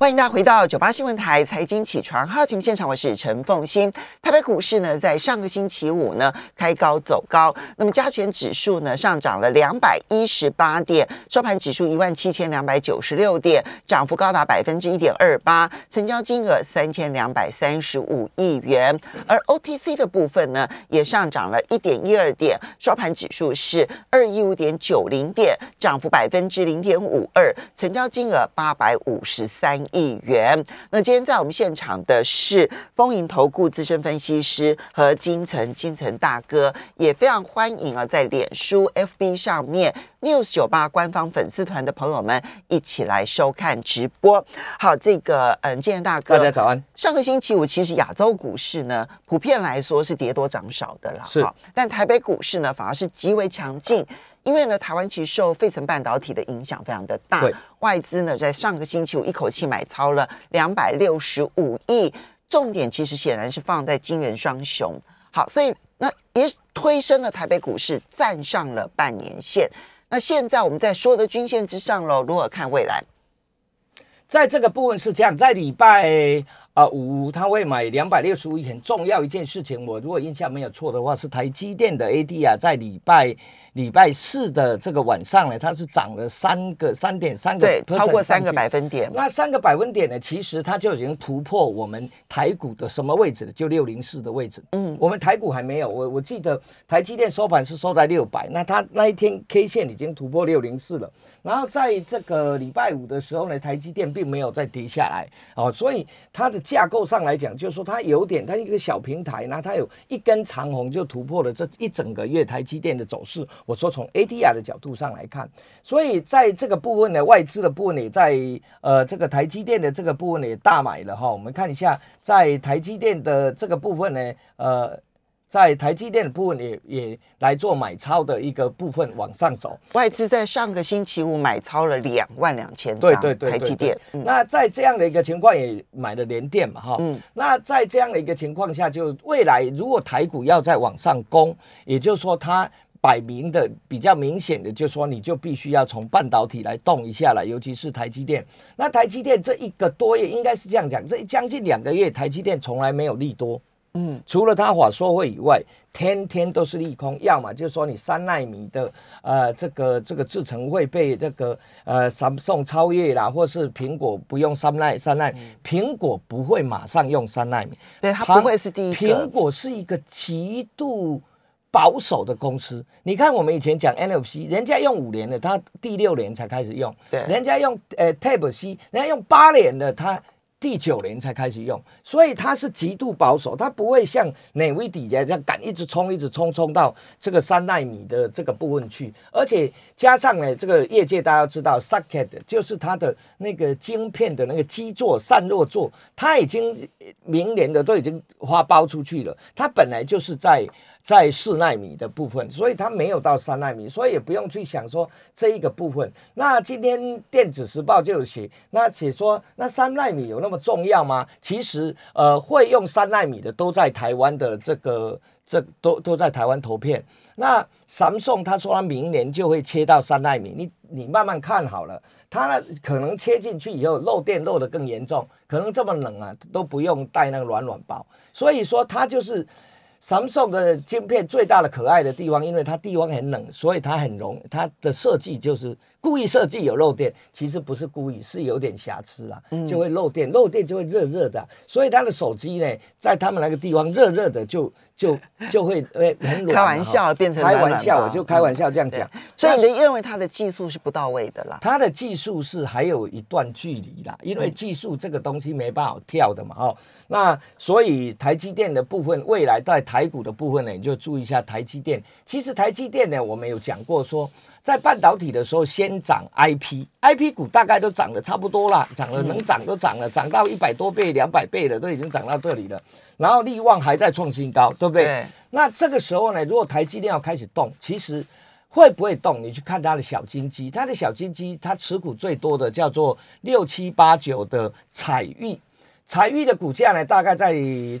欢迎大家回到九八新闻台财经起床号节目现场，我是陈凤欣。台北股市呢，在上个星期五呢开高走高，那么加权指数呢上涨了两百一十八点，收盘指数一万七千两百九十六点，涨幅高达百分之一点二八，成交金额三千两百三十五亿元。而 OTC 的部分呢，也上涨了一点一二点，收盘指数是二一五点九零点，涨幅百分之零点五二，成交金额八百五十三。亿元。那今天在我们现场的是丰盈投顾资深分析师和金城金城大哥，也非常欢迎啊，在脸书 FB 上面 News 九八官方粉丝团的朋友们一起来收看直播。好，这个嗯，金城大哥，大家早安。上个星期五，其实亚洲股市呢，普遍来说是跌多涨少的了，是。但台北股市呢，反而是极为强劲。因为呢，台湾其实受费城半导体的影响非常的大，外资呢在上个星期五一口气买超了两百六十五亿，重点其实显然是放在金元双雄。好，所以那也推升了台北股市站上了半年线。那现在我们在所有的均线之上喽，如何看未来？在这个部分是这样，在礼拜。啊，五他会买两百六十五亿，很重要一件事情。我如果印象没有错的话，是台积电的 AD 啊，在礼拜礼拜四的这个晚上呢，它是涨了三个三点三个，对，超过三个百分点。那三个百分点呢，其实它就已经突破我们台股的什么位置了？就六零四的位置。嗯，我们台股还没有。我我记得台积电收盘是收在六百，那它那一天 K 线已经突破六零四了。然后在这个礼拜五的时候呢，台积电并没有再跌下来哦，所以它的架构上来讲，就是说它有点，它一个小平台，那它有一根长红就突破了这一整个月台积电的走势。我说从 ADR 的角度上来看，所以在这个部分呢，外资的部分也在呃这个台积电的这个部分也大买了哈。我们看一下，在台积电的这个部分呢，呃。在台积电的部分也也来做买超的一个部分往上走，外资在上个星期五买超了两万两千张，对对对，台积电。那在这样的一个情况也买了联电嘛，哈，嗯，那在这样的一个情况下，就未来如果台股要再往上攻，也就是说它摆明的比较明显的，就是说你就必须要从半导体来动一下了，尤其是台积电。那台积电这一个多月应该是这样讲，这将近两个月，台积电从来没有利多。嗯，除了他法说会以外，天天都是利空。要么就是说你三纳米的呃这个这个制程会被这个呃三送超越啦，或是苹果不用三纳三纳米，苹果不会马上用三纳米，对，它不会是第一苹果是一个极度保守的公司。你看我们以前讲 NFC，人家用五年的，他第六年才开始用；对，人家用呃 Tab C，人家用八年的，他。第九年才开始用，所以它是极度保守，它不会像哪位底下这样敢一直冲，一直冲冲到这个三纳米的这个部分去。而且加上呢，这个业界大家知道，socket 就是它的那个晶片的那个基座、散热座，它已经明年的都已经发包出去了。它本来就是在。在四纳米的部分，所以它没有到三纳米，所以也不用去想说这一个部分。那今天电子时报就有写，那写说那三纳米有那那么重要吗？其实，呃，会用三纳米的都在台湾的这个，这都都在台湾投片。那三送他说他明年就会切到三纳米，你你慢慢看好了，它可能切进去以后漏电漏得更严重，可能这么冷啊都不用带那个暖暖包，所以说它就是。Samsung 的晶片最大的可爱的地方，因为它地方很冷，所以它很容，它的设计就是。故意设计有漏电，其实不是故意，是有点瑕疵啊，就会漏电，漏电就会热热的，所以他的手机呢，在他们那个地方热热的，就就就会诶很开玩笑变成开玩笑，我就开玩笑这样讲。所以你认为他的技术是不到位的啦？他的技术是还有一段距离啦，因为技术这个东西没办法跳的嘛，哦，那所以台积电的部分，未来在台股的部分呢，你就注意一下台积电。其实台积电呢，我们有讲过说。在半导体的时候，先涨 IP，IP 股大概都涨得差不多了，涨了能涨都涨了，涨到一百多倍、两百倍的都已经涨到这里了。然后利旺还在创新高，对不对？那这个时候呢，如果台积电要开始动，其实会不会动？你去看它的小金鸡，它的小金鸡，它持股最多的叫做六七八九的彩玉，彩玉的股价呢，大概在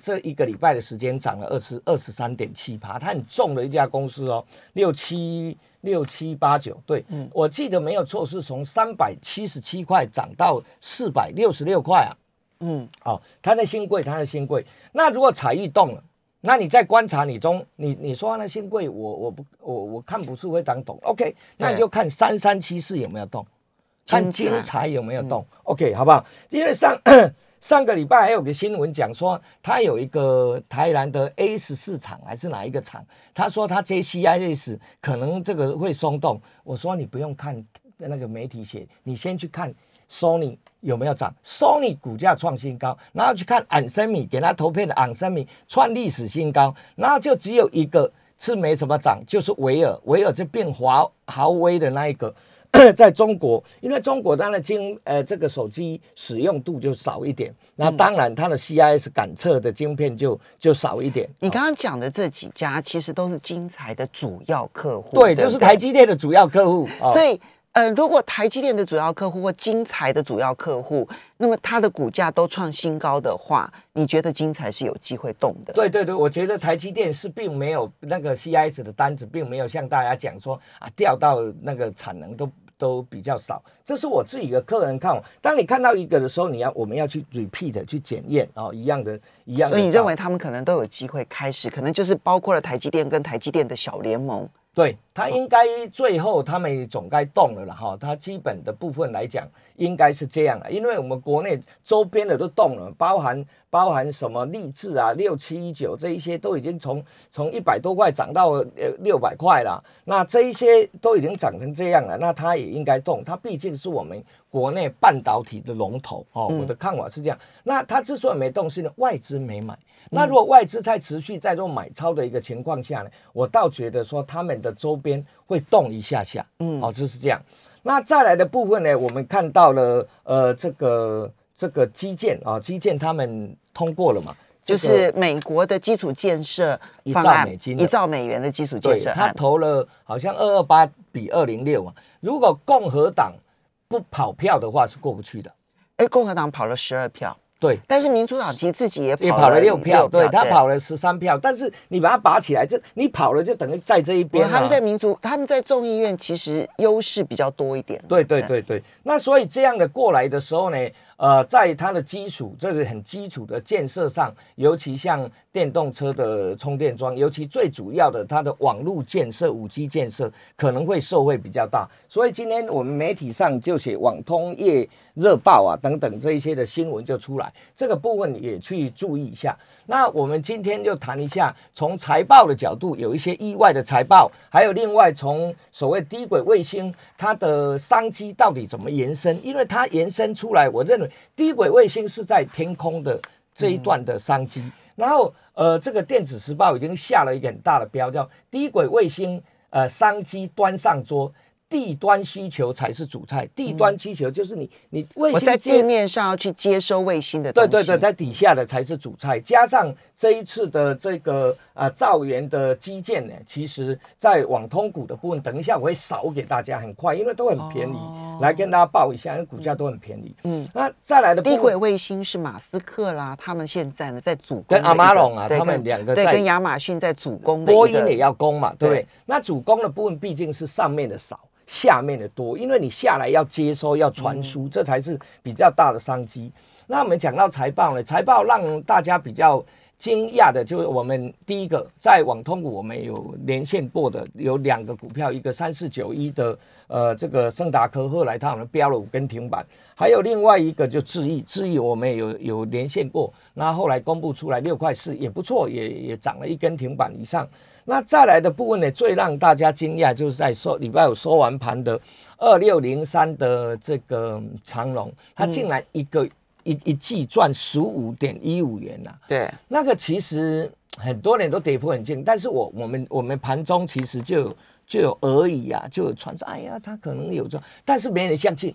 这一个礼拜的时间涨了二十二十三点七八，它很重的一家公司哦，六七。六七八九，对，我记得没有错，是从三百七十七块涨到四百六十六块啊。嗯，哦，它的新贵，它的新贵。那如果彩玉动了，那你在观察你中，你你说那新贵，我我不我我看不是会当懂，OK，那你就看三三七四有没有动，看金彩有没有动，OK，好不好？因为上上个礼拜还有个新闻讲说，他有一个台南的 A 十四厂还是哪一个厂，他说他 JCIS 可能这个会松动。我说你不用看那个媒体写，你先去看 Sony 有没有涨，Sony 股价创新高，然后去看安森米给他投片的安森米创历史新高，然后就只有一个是没什么涨，就是维尔，维尔就变华豪威的那一个。在中国，因为中国当然晶呃这个手机使用度就少一点，那当然它的 CIS 感测的晶片就就少一点。你刚刚讲的这几家其实都是晶材的主要客户，对，就是台积电的主要客户。所以呃，如果台积电的主要客户或晶材的主要客户，那么它的股价都创新高的话，你觉得晶材是有机会动的？对对对，我觉得台积电是并没有那个 CIS 的单子，并没有像大家讲说啊掉到那个产能都。都比较少，这是我自己的个人看法。当你看到一个的时候，你要我们要去 repeat 去检验哦，一样的，一样。所以你认为他们可能都有机会开始，可能就是包括了台积电跟台积电的小联盟。对他应该最后他们总该动了了哈，他基本的部分来讲应该是这样的，因为我们国内周边的都动了，包含包含什么励志啊六七一九这一些都已经从从一百多块涨到呃六百块了，那这一些都已经涨成这样了，那它也应该动，它毕竟是我们国内半导体的龙头哦，我的看法是这样，那它之所以没动，是因为外资没买。那如果外资在持续在做买超的一个情况下呢，我倒觉得说他们的周边会动一下下，嗯，哦，就是这样。那再来的部分呢，我们看到了，呃，这个这个基建啊，基建他们通过了嘛，就是美国的基础建设一兆美金，一兆美元的基础建设，他投了好像二二八比二零六啊。如果共和党不跑票的话，是过不去的。哎，共和党跑了十二票。对，但是民主党其实自己也跑了六票，对他跑了十三票，但是你把它拔起来，就你跑了就等于在这一边。他们在民主，他们在众议院其实优势比较多一点。对对对对，那所以这样的过来的时候呢？呃，在它的基础，这是很基础的建设上，尤其像电动车的充电桩，尤其最主要的它的网络建设、五 G 建设可能会受惠比较大。所以今天我们媒体上就写网通业热报啊等等这一些的新闻就出来，这个部分也去注意一下。那我们今天就谈一下，从财报的角度，有一些意外的财报，还有另外从所谓低轨卫星它的商机到底怎么延伸，因为它延伸出来，我认为。低轨卫星是在天空的这一段的商机，然后呃，这个电子时报已经下了一个很大的标，叫低轨卫星呃商机端上桌。地端需求才是主菜，地端需求就是你你卫星在地面上要去接收卫星的，对对对，在底下的才是主菜。加上这一次的这个啊造园的基建呢，其实在网通股的部分，等一下我会扫给大家，很快，因为都很便宜，来跟大家报一下，因为股价都很便宜。嗯，那再来的低轨卫星是马斯克啦，他们现在呢在主攻跟阿马龙啊，他们两个对跟亚马逊在主攻，波音也要攻嘛，对不对？那主攻的部分毕竟是上面的少。下面的多，因为你下来要接收、要传输，这才是比较大的商机。那我们讲到财报呢，财报让大家比较惊讶的，就是我们第一个在网通股，我们有连线过的有两个股票，一个三四九一的呃这个盛达科，后来他们标了五根停板，还有另外一个就智易，智易我们也有有连线过，那后来公布出来六块四也不错，也也涨了一根停板以上。那再来的部分呢，最让大家惊讶就是在收礼拜五收完盘的二六零三的这个长龙，它竟然一个一一季赚十五点一五元呐。对，那个其实很多人都跌破很近，但是我我们我们盘中其实就有就有而已啊，就有传说，哎呀，他可能有赚，但是没人相信。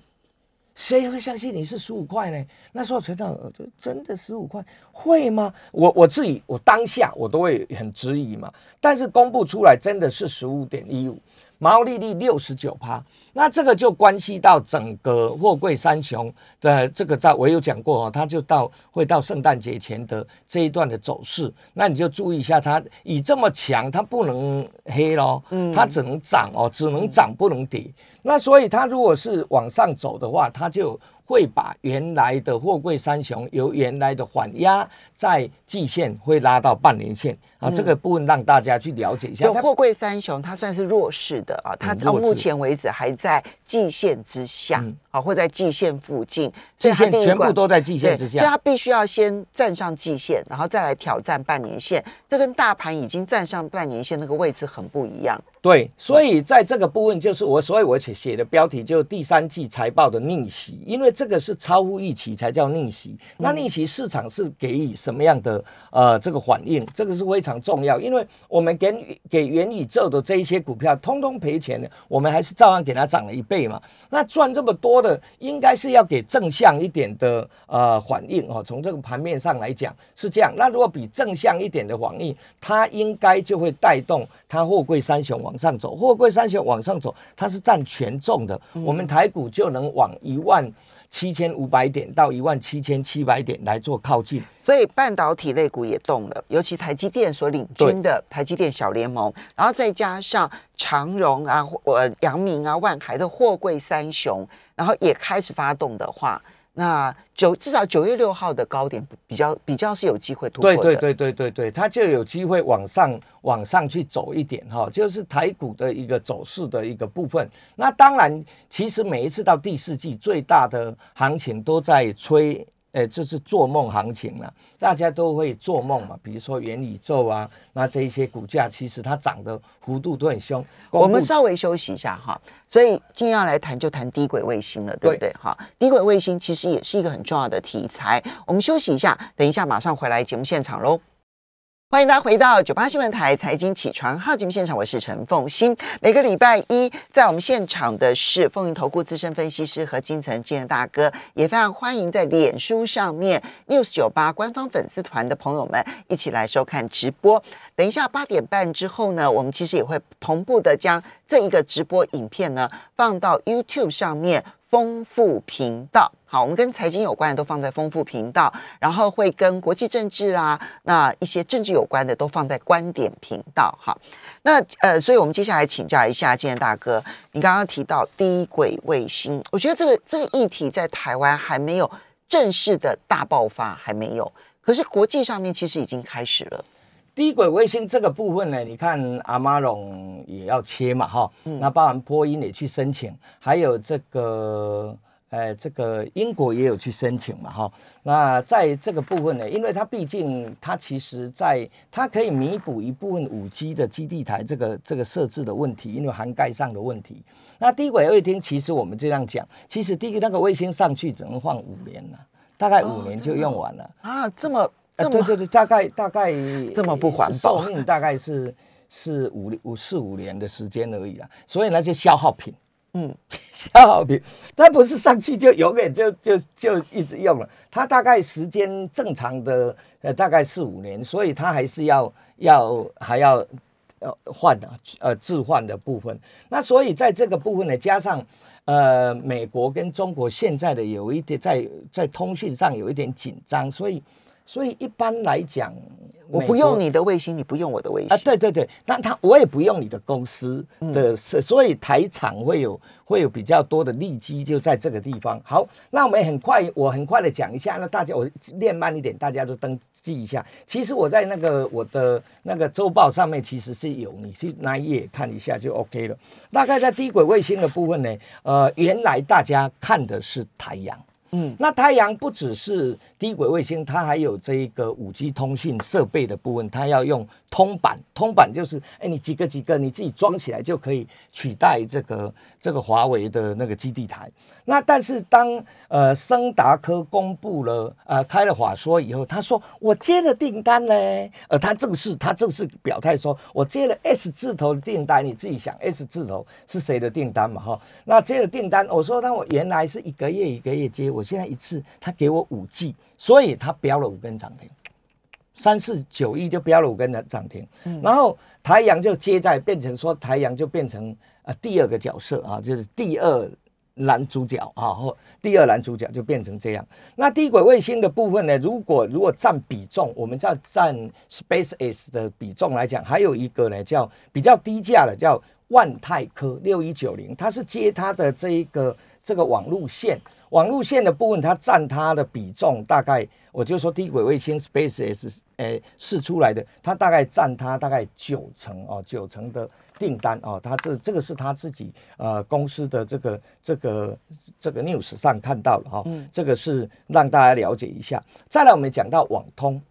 谁会相信你是十五块呢？那时候陈道这真的十五块会吗？我我自己我当下我都会很质疑嘛。但是公布出来真的是十五点一五，毛利率六十九趴。那这个就关系到整个货柜三雄的这个，在我有讲过哦，它就到会到圣诞节前的这一段的走势。那你就注意一下，它以这么强，它不能黑咯，嗯，它只能涨哦，只能涨不能跌。那所以它如果是往上走的话，它就。会把原来的货柜三雄由原来的缓压在季线会拉到半年线啊，这个部分让大家去了解一下。货柜三雄它算是弱势的啊，它到目前为止还在季线之下啊，或在季线附近，季线全部都在季线之下，所以它必须要先站上季线，然后再来挑战半年线。这跟大盘已经站上半年线那个位置很不一样。对，所以在这个部分就是我，所以我写写的标题就是第三季财报的逆袭，因为这个是超乎预期才叫逆袭。那逆袭市场是给予什么样的呃这个反应？这个是非常重要，因为我们给给元宇宙的这一些股票通通赔钱的，我们还是照样给它涨了一倍嘛。那赚这么多的，应该是要给正向一点的呃反应哦。从这个盘面上来讲是这样。那如果比正向一点的反应，它应该就会带动它货柜三雄往。上走，货柜三雄往上走，它是占权重的。我们台股就能往一万七千五百点到一万七千七百点来做靠近。所以半导体类股也动了，尤其台积电所领军的台积电小联盟，然后再加上长荣啊、呃、阳明啊、万海的货柜三雄，然后也开始发动的话。那九至少九月六号的高点比较比较是有机会突破的，对对对对对对，它就有机会往上往上去走一点哈，就是台股的一个走势的一个部分。那当然，其实每一次到第四季，最大的行情都在吹。哎，这是做梦行情了，大家都会做梦嘛。比如说元宇宙啊，那这一些股价其实它涨的幅度都很凶。我们稍微休息一下哈，所以今天要来谈就谈低轨卫星了，对不对？哈，低轨卫星其实也是一个很重要的题材。我们休息一下，等一下马上回来节目现场喽。欢迎大家回到九八新闻台财经起床号节目现场，我是陈凤欣。每个礼拜一在我们现场的是风云投顾资深分析师和金城建大哥，也非常欢迎在脸书上面 news 九八官方粉丝团的朋友们一起来收看直播。等一下八点半之后呢，我们其实也会同步的将这一个直播影片呢放到 YouTube 上面。丰富频道，好，我们跟财经有关的都放在丰富频道，然后会跟国际政治啊，那一些政治有关的都放在观点频道，哈。那呃，所以我们接下来请教一下建大哥，你刚刚提到低轨卫星，我觉得这个这个议题在台湾还没有正式的大爆发，还没有，可是国际上面其实已经开始了。低轨卫星这个部分呢，你看阿马龙也要切嘛，哈，那包含波音也去申请，还有这个，呃，这个英国也有去申请嘛，哈，那在这个部分呢，因为它毕竟它其实在它可以弥补一部分五 G 的基地台这个这个设置的问题，因为涵盖上的问题。那低轨卫星其实我们这样讲，其实第一个那个卫星上去只能放五年了，大概五年就用完了啊，这么。啊，对对对，大概大概这么不环保，寿命大概是是五五四五年的时间而已啦，所以那些消耗品，嗯，消耗品，它不是上去就永远就就就一直用了，它大概时间正常的呃大概四五年，所以它还是要要还要呃换的呃置换的部分，那所以在这个部分呢，加上呃美国跟中国现在的有一点在在通讯上有一点紧张，所以。所以一般来讲，我不用你的卫星，你不用我的卫星啊。对对对，那他我也不用你的公司的，所以台厂会有会有比较多的利基就在这个地方。好，那我们很快，我很快的讲一下，那大家我练慢一点，大家都登记一下。其实我在那个我的那个周报上面其实是有，你去那一页看一下就 OK 了。大概在低轨卫星的部分呢，呃，原来大家看的是太阳。嗯，那太阳不只是低轨卫星，它还有这一个五 G 通讯设备的部分，它要用通板。通板就是，哎，你几个几个你自己装起来就可以取代这个这个华为的那个基地台。那但是当呃升达科公布了呃开了法说以后，他说我接了订单呢，呃他正式他正式表态说我接了 S 字头的订单，你自己想 S 字头是谁的订单嘛哈？那接了订单，我说那我原来是一个月一个月接我。现在一次他给我五 G，所以他标了五根涨停，三四九亿就标了五根的涨停，然后台阳就接在变成说台阳就变成啊第二个角色啊，就是第二男主角啊，或第二男主角就变成这样。那低轨卫星的部分呢，如果如果占比重，我们叫占 SpaceX 的比重来讲，还有一个呢叫比较低价的叫万泰科六一九零，它是接它的这一个这个网路线。网路线的部分，它占它的比重大概，我就说低轨卫星 SpaceX 诶试出来的，它大概占它大概九成哦，九成的订单哦，它这这个是他自己呃公司的这个这个这个 news 上看到了哈，这个是让大家了解一下。再来，我们讲到网通。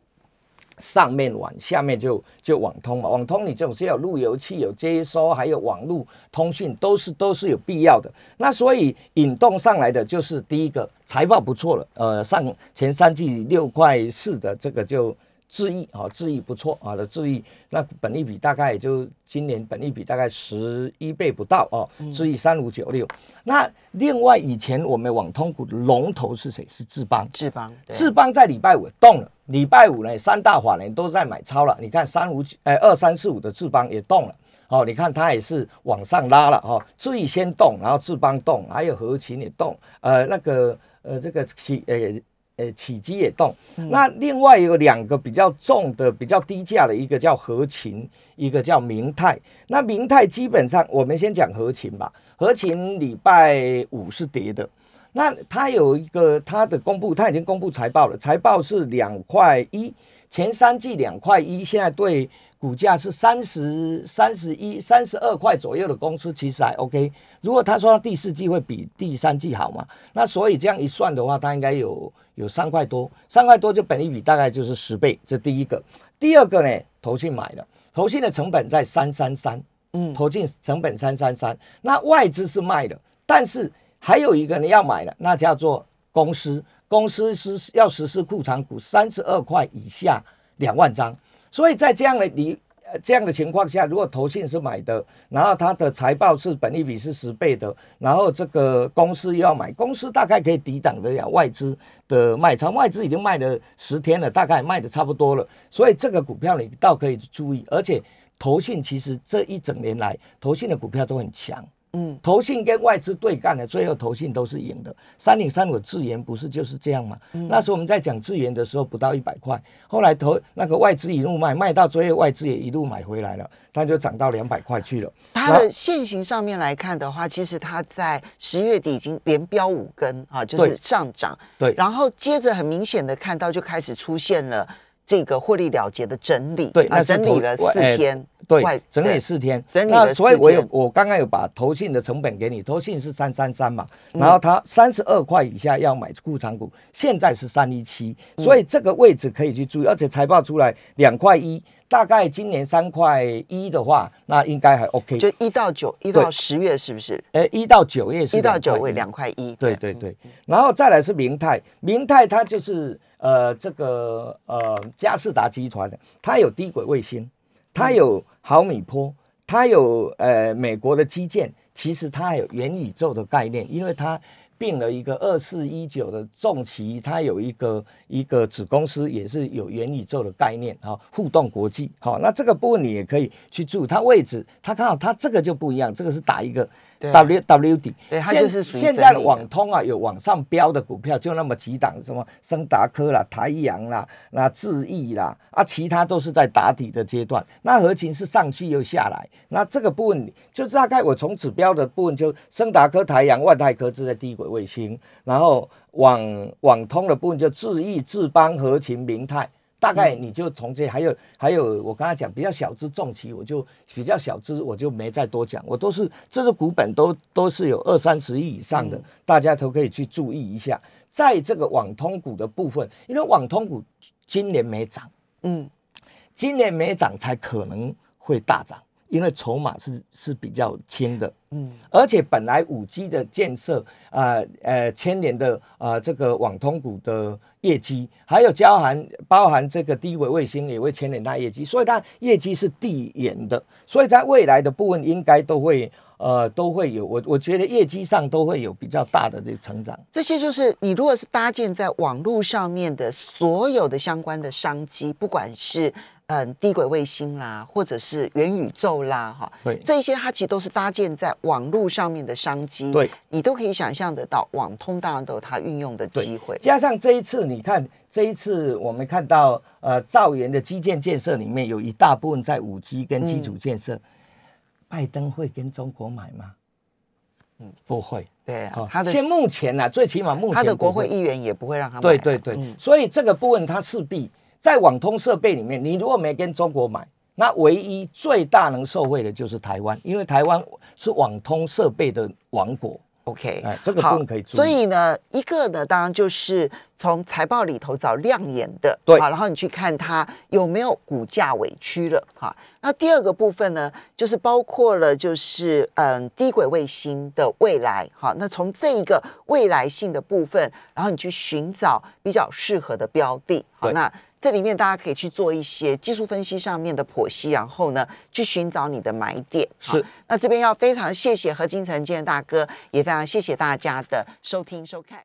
上面网，下面就就网通嘛。网通你总是要路由器有接收，还有网络通讯，都是都是有必要的。那所以引动上来的就是第一个财报不错了，呃，上前三季六块四的这个就。智毅啊，智毅不错啊的智毅，那本利比大概也就今年本利比大概十一倍不到啊。智毅三五九六，那另外以前我们网通股的龙头是谁？是智邦。智邦，智邦在礼拜五动了，礼拜五呢三大法人都在买超了。你看三五呃二三四五的智邦也动了，哦，你看它也是往上拉了哦。智毅先动，然后智邦动，还有合勤也动，呃那个呃这个企呃。呃，起基也动，那另外有两个比较重的、比较低价的，一个叫和勤，一个叫明泰。那明泰基本上，我们先讲和勤吧。和勤礼拜五是跌的，那它有一个它的公布，它已经公布财报了，财报是两块一，前三季两块一，现在对。股价是三十三十一、三十二块左右的公司，其实还 OK。如果他说第四季会比第三季好嘛，那所以这样一算的话，它应该有有三块多，三块多就本一比大概就是十倍。这第一个，第二个呢，投信买的，投信的成本在三三三，嗯，投进成本三三三，那外资是卖的，但是还有一个你要买的，那叫做公司，公司是要实施库藏股三十二块以下两万张。所以在这样的你呃这样的情况下，如果投信是买的，然后它的财报是本利比是十倍的，然后这个公司要买，公司大概可以抵挡得了外资的卖超，外资已经卖了十天了，大概卖的差不多了，所以这个股票你倒可以注意，而且投信其实这一整年来投信的股票都很强。嗯，投信跟外资对干的，最后投信都是赢的。三零三五智研不是就是这样吗？那时候我们在讲智研的时候，不到一百块，后来投那个外资一路卖，卖到最后外资也一路买回来了，它就涨到两百块去了。它的现形上面来看的话，其实它在十月底已经连标五根啊，就是上涨。对，然后接着很明显的看到就开始出现了这个获利了结的整理。对，啊，整理了四天。对，整理四天，那所以我有我刚刚有把投信的成本给你，投信是三三三嘛，然后它三十二块以下要买库藏股，现在是三一七，所以这个位置可以去注意，而且财报出来两块一，大概今年三块一的话，那应该还 OK，就一到九一到十月是不是？哎，一到九月是一到九月两块一，对对对，然后再来是明泰，明泰它就是呃这个呃嘉士达集团的，它有低轨卫星。它有毫米波，它有呃美国的基建，其实它还有元宇宙的概念，因为它并了一个二四一九的重旗，它有一个一个子公司也是有元宇宙的概念哈，互动国际好，那这个部分你也可以去注意它位置，它刚好它这个就不一样，这个是打一个。W W D，对，它就是现在的网通啊，有往上标的股票就那么几档，什么升达科啦、台阳啦、那智毅啦，啊，其他都是在打底的阶段。那合情是上去又下来，那这个部分就大概我从指标的部分就升达科、台阳、万泰科是在低轨卫星，然后网网通的部分就智毅、智邦、合情、明泰。大概你就从这，还有还有，我刚才讲比较小资重企，我就比较小资，我就没再多讲。我都是这个股本都都是有二三十亿以上的，大家都可以去注意一下。在这个网通股的部分，因为网通股今年没涨，嗯，今年没涨才可能会大涨，因为筹码是是比较轻的，嗯，而且本来五 G 的建设啊，呃，千年的啊，这个网通股的。业绩还有交含包含这个低轨卫星也会牵连它业绩，所以它业绩是递延的，所以在未来的部分应该都会呃都会有我我觉得业绩上都会有比较大的这个成长。这些就是你如果是搭建在网络上面的所有的相关的商机，不管是嗯低轨卫星啦，或者是元宇宙啦，哈，对，这一些它其实都是搭建在网络上面的商机，对，你都可以想象得到，网通当然都有它运用的机会。加上这一次，你看这一次我们看到呃造园的基建建设里面有一大部分在五 G 跟基础建设，拜登会跟中国买吗？嗯，不会。对啊，他的现目前呢，最起码目前他的国会议员也不会让他买。对对对，所以这个部分他势必在网通设备里面，你如果没跟中国买，那唯一最大能受惠的就是台湾，因为台湾是网通设备的王国。OK，哎，这个部分可以做。所以呢，一个呢，当然就是从财报里头找亮眼的，对，好，然后你去看它有没有股价委屈了，哈。那第二个部分呢，就是包括了就是嗯低轨卫星的未来，哈。那从这一个未来性的部分，然后你去寻找比较适合的标的，好，那。这里面大家可以去做一些技术分析上面的剖析，然后呢，去寻找你的买点。是，那这边要非常谢谢何金城建大哥，也非常谢谢大家的收听收看。